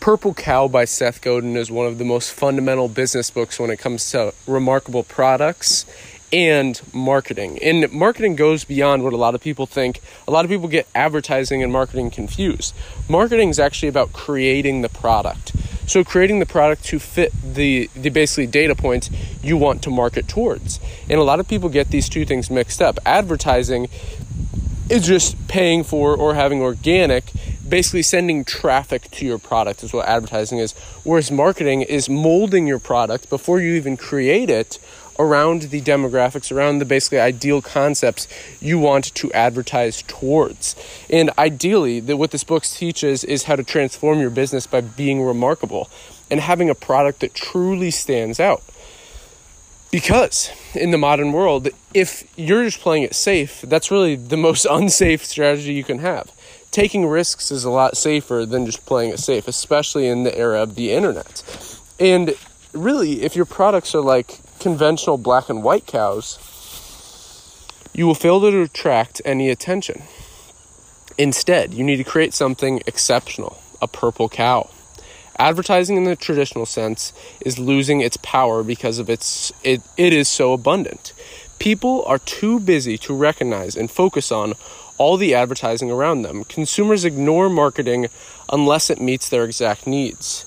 Purple Cow by Seth Godin is one of the most fundamental business books when it comes to remarkable products and marketing. And marketing goes beyond what a lot of people think. A lot of people get advertising and marketing confused. Marketing is actually about creating the product. So creating the product to fit the the basically data points you want to market towards. And a lot of people get these two things mixed up. Advertising is just paying for or having organic basically sending traffic to your product is what advertising is whereas marketing is molding your product before you even create it around the demographics around the basically ideal concepts you want to advertise towards and ideally the, what this book teaches is how to transform your business by being remarkable and having a product that truly stands out because in the modern world, if you're just playing it safe, that's really the most unsafe strategy you can have. Taking risks is a lot safer than just playing it safe, especially in the era of the internet. And really, if your products are like conventional black and white cows, you will fail to attract any attention. Instead, you need to create something exceptional a purple cow. Advertising in the traditional sense is losing its power because of its it, it is so abundant. People are too busy to recognize and focus on all the advertising around them. Consumers ignore marketing unless it meets their exact needs.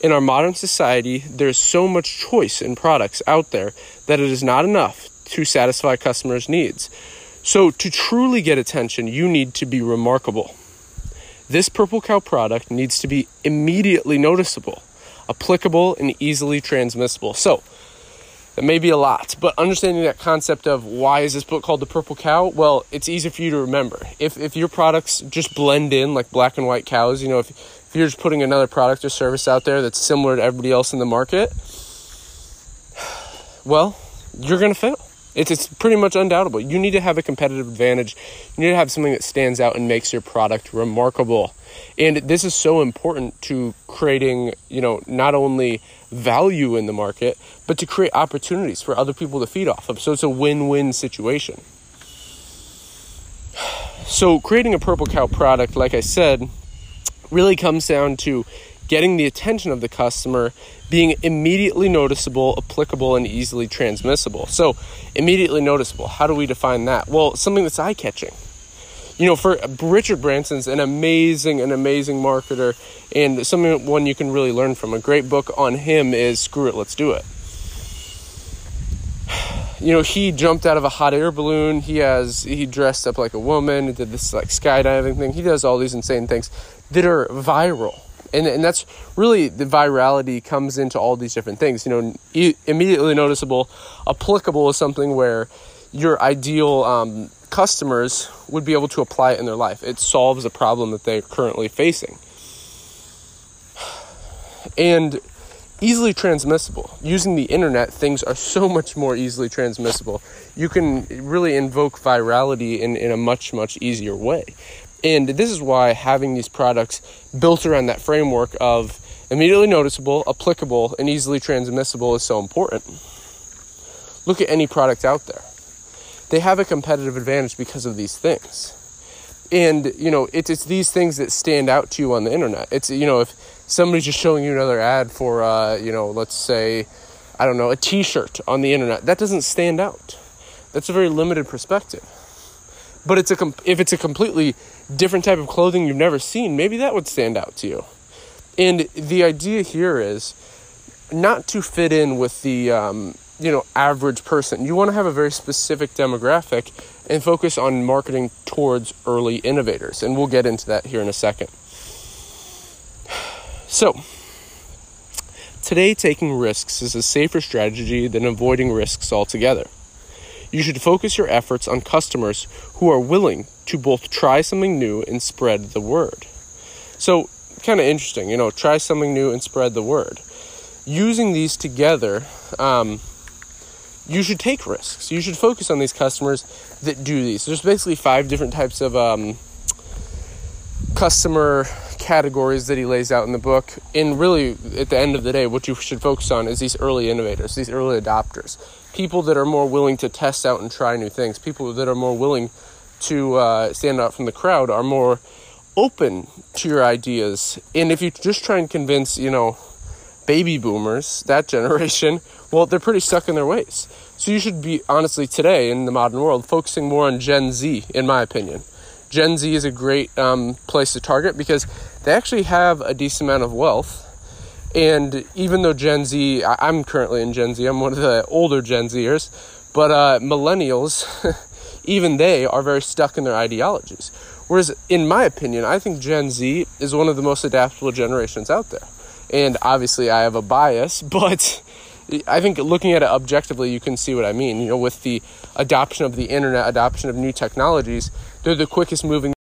In our modern society, there's so much choice in products out there that it is not enough to satisfy customers' needs. So, to truly get attention, you need to be remarkable. This Purple Cow product needs to be immediately noticeable, applicable, and easily transmissible. So, that may be a lot, but understanding that concept of why is this book called The Purple Cow? Well, it's easy for you to remember. If, if your products just blend in like black and white cows, you know, if, if you're just putting another product or service out there that's similar to everybody else in the market, well, you're going to fail. It's, it's pretty much undoubtable. You need to have a competitive advantage. You need to have something that stands out and makes your product remarkable. And this is so important to creating, you know, not only value in the market, but to create opportunities for other people to feed off of. So it's a win-win situation. So creating a purple cow product, like I said, really comes down to getting the attention of the customer, being immediately noticeable, applicable, and easily transmissible. So, immediately noticeable, how do we define that? Well, something that's eye catching. You know, for Richard Branson's an amazing, an amazing marketer, and something one you can really learn from. A great book on him is Screw It, Let's Do It. You know, he jumped out of a hot air balloon. He has he dressed up like a woman, did this like skydiving thing. He does all these insane things that are viral and and that's really the virality comes into all these different things. You know, immediately noticeable, applicable is something where your ideal um, customers would be able to apply it in their life. It solves a problem that they're currently facing, and easily transmissible. Using the internet, things are so much more easily transmissible. You can really invoke virality in, in a much, much easier way. And this is why having these products built around that framework of immediately noticeable, applicable, and easily transmissible is so important. Look at any product out there. They have a competitive advantage because of these things. And, you know, it's, it's these things that stand out to you on the internet. It's, you know, if somebody's just showing you another ad for, uh, you know, let's say, I don't know, a t shirt on the internet, that doesn't stand out. That's a very limited perspective. But it's a if it's a completely different type of clothing you've never seen, maybe that would stand out to you. And the idea here is not to fit in with the um, you know average person. You want to have a very specific demographic and focus on marketing towards early innovators. And we'll get into that here in a second. So, today taking risks is a safer strategy than avoiding risks altogether. You should focus your efforts on customers who are willing to both try something new and spread the word. So, kind of interesting, you know, try something new and spread the word. Using these together, um, you should take risks. You should focus on these customers that do these. There's basically five different types of um, customer categories that he lays out in the book. And really, at the end of the day, what you should focus on is these early innovators, these early adopters, people that are more willing to test out and try new things, people that are more willing to uh, stand out from the crowd are more open to your ideas. And if you just try and convince, you know, baby boomers, that generation, well, they're pretty stuck in their ways. So you should be, honestly, today in the modern world, focusing more on Gen Z, in my opinion. Gen Z is a great um, place to target because they actually have a decent amount of wealth. And even though Gen Z, I'm currently in Gen Z, I'm one of the older Gen Zers, but uh, millennials, even they are very stuck in their ideologies. Whereas, in my opinion, I think Gen Z is one of the most adaptable generations out there. And obviously, I have a bias, but I think looking at it objectively, you can see what I mean. You know, with the adoption of the internet, adoption of new technologies, they're the quickest moving.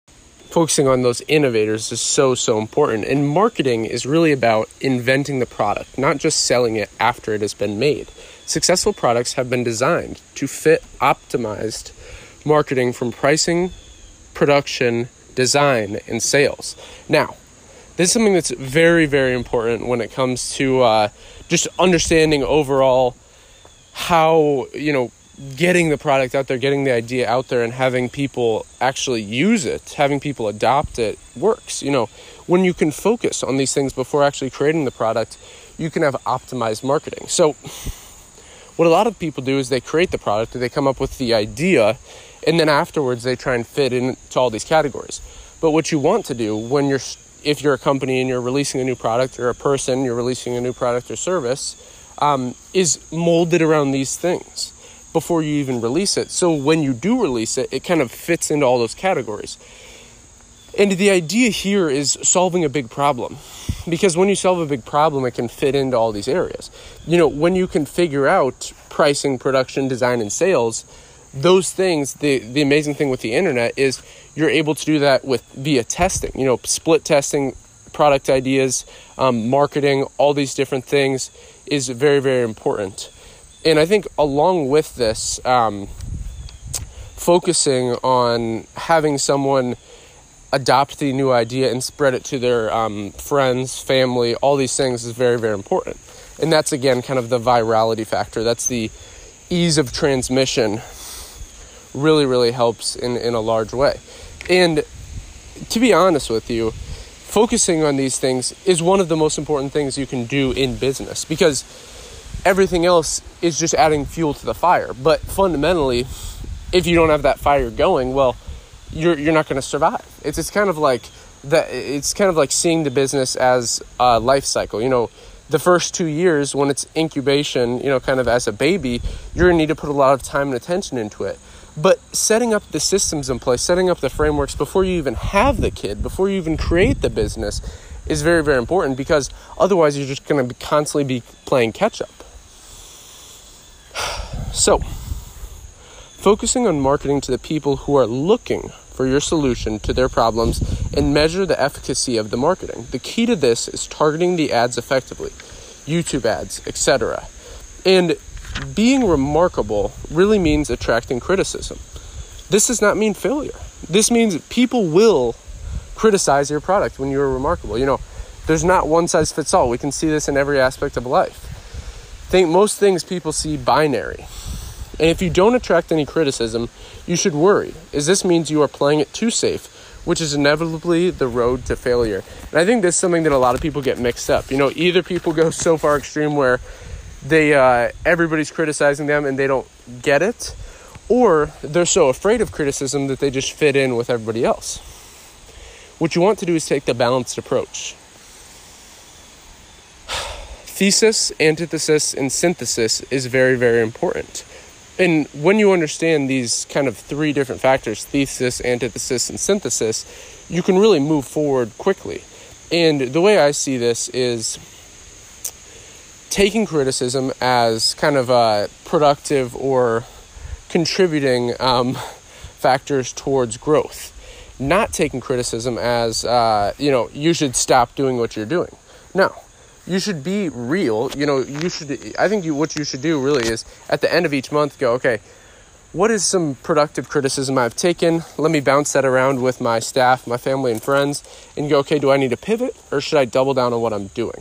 Focusing on those innovators is so, so important. And marketing is really about inventing the product, not just selling it after it has been made. Successful products have been designed to fit optimized marketing from pricing, production, design, and sales. Now, this is something that's very, very important when it comes to uh, just understanding overall how, you know, getting the product out there, getting the idea out there, and having people actually use it, having people adopt it works. You know, when you can focus on these things before actually creating the product, you can have optimized marketing. So, what a lot of people do is they create the product, they come up with the idea, and then afterwards they try and fit into all these categories. But what you want to do when you're if you're a company and you're releasing a new product or a person, you're releasing a new product or service, um, is molded around these things before you even release it. So when you do release it, it kind of fits into all those categories. And the idea here is solving a big problem. Because when you solve a big problem, it can fit into all these areas. You know, when you can figure out pricing, production, design, and sales, those things, the, the amazing thing with the internet is you're able to do that with via testing, you know, split testing, product ideas, um, marketing, all these different things is very, very important. And I think along with this, um, focusing on having someone adopt the new idea and spread it to their um, friends, family, all these things is very, very important. And that's again kind of the virality factor. That's the ease of transmission really, really helps in, in a large way. And to be honest with you, focusing on these things is one of the most important things you can do in business because everything else is just adding fuel to the fire. But fundamentally, if you don't have that fire going, well, you're you're not going to survive. It's it's kind of like that. It's kind of like seeing the business as a life cycle. You know, the first two years when it's incubation, you know, kind of as a baby, you're to need to put a lot of time and attention into it. But setting up the systems in place, setting up the frameworks before you even have the kid, before you even create the business, is very, very important because otherwise you're just going to constantly be playing catch up. So, focusing on marketing to the people who are looking for your solution to their problems and measure the efficacy of the marketing. The key to this is targeting the ads effectively, YouTube ads, etc. And being remarkable really means attracting criticism. This does not mean failure. This means people will criticize your product when you're remarkable. You know, there's not one size fits all. We can see this in every aspect of life. think most things people see binary. And if you don't attract any criticism, you should worry, as this means you are playing it too safe, which is inevitably the road to failure. And I think this is something that a lot of people get mixed up. You know, either people go so far extreme where they uh, everybody's criticizing them and they don't get it, or they're so afraid of criticism that they just fit in with everybody else. What you want to do is take the balanced approach. Thesis, antithesis, and synthesis is very, very important. And when you understand these kind of three different factors thesis, antithesis, and synthesis you can really move forward quickly. And the way I see this is taking criticism as kind of uh, productive or contributing um, factors towards growth, not taking criticism as, uh, you know, you should stop doing what you're doing. No, you should be real. You know, you should, I think you, what you should do really is at the end of each month go, okay, what is some productive criticism I've taken? Let me bounce that around with my staff, my family, and friends, and go, okay, do I need to pivot or should I double down on what I'm doing?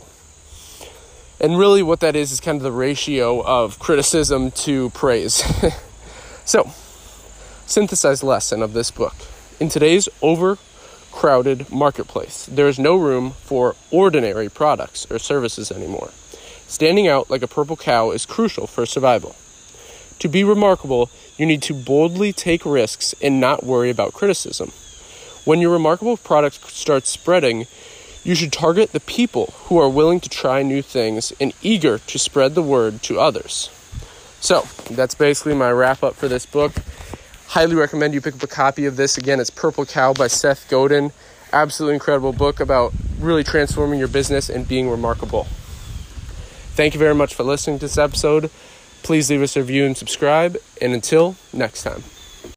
And really, what that is is kind of the ratio of criticism to praise. so, synthesized lesson of this book. In today's overcrowded marketplace. There is no room for ordinary products or services anymore. Standing out like a purple cow is crucial for survival. To be remarkable, you need to boldly take risks and not worry about criticism. When your remarkable product starts spreading, you should target the people who are willing to try new things and eager to spread the word to others. So, that's basically my wrap up for this book. Highly recommend you pick up a copy of this. Again, it's Purple Cow by Seth Godin. Absolutely incredible book about really transforming your business and being remarkable. Thank you very much for listening to this episode. Please leave us a review and subscribe. And until next time.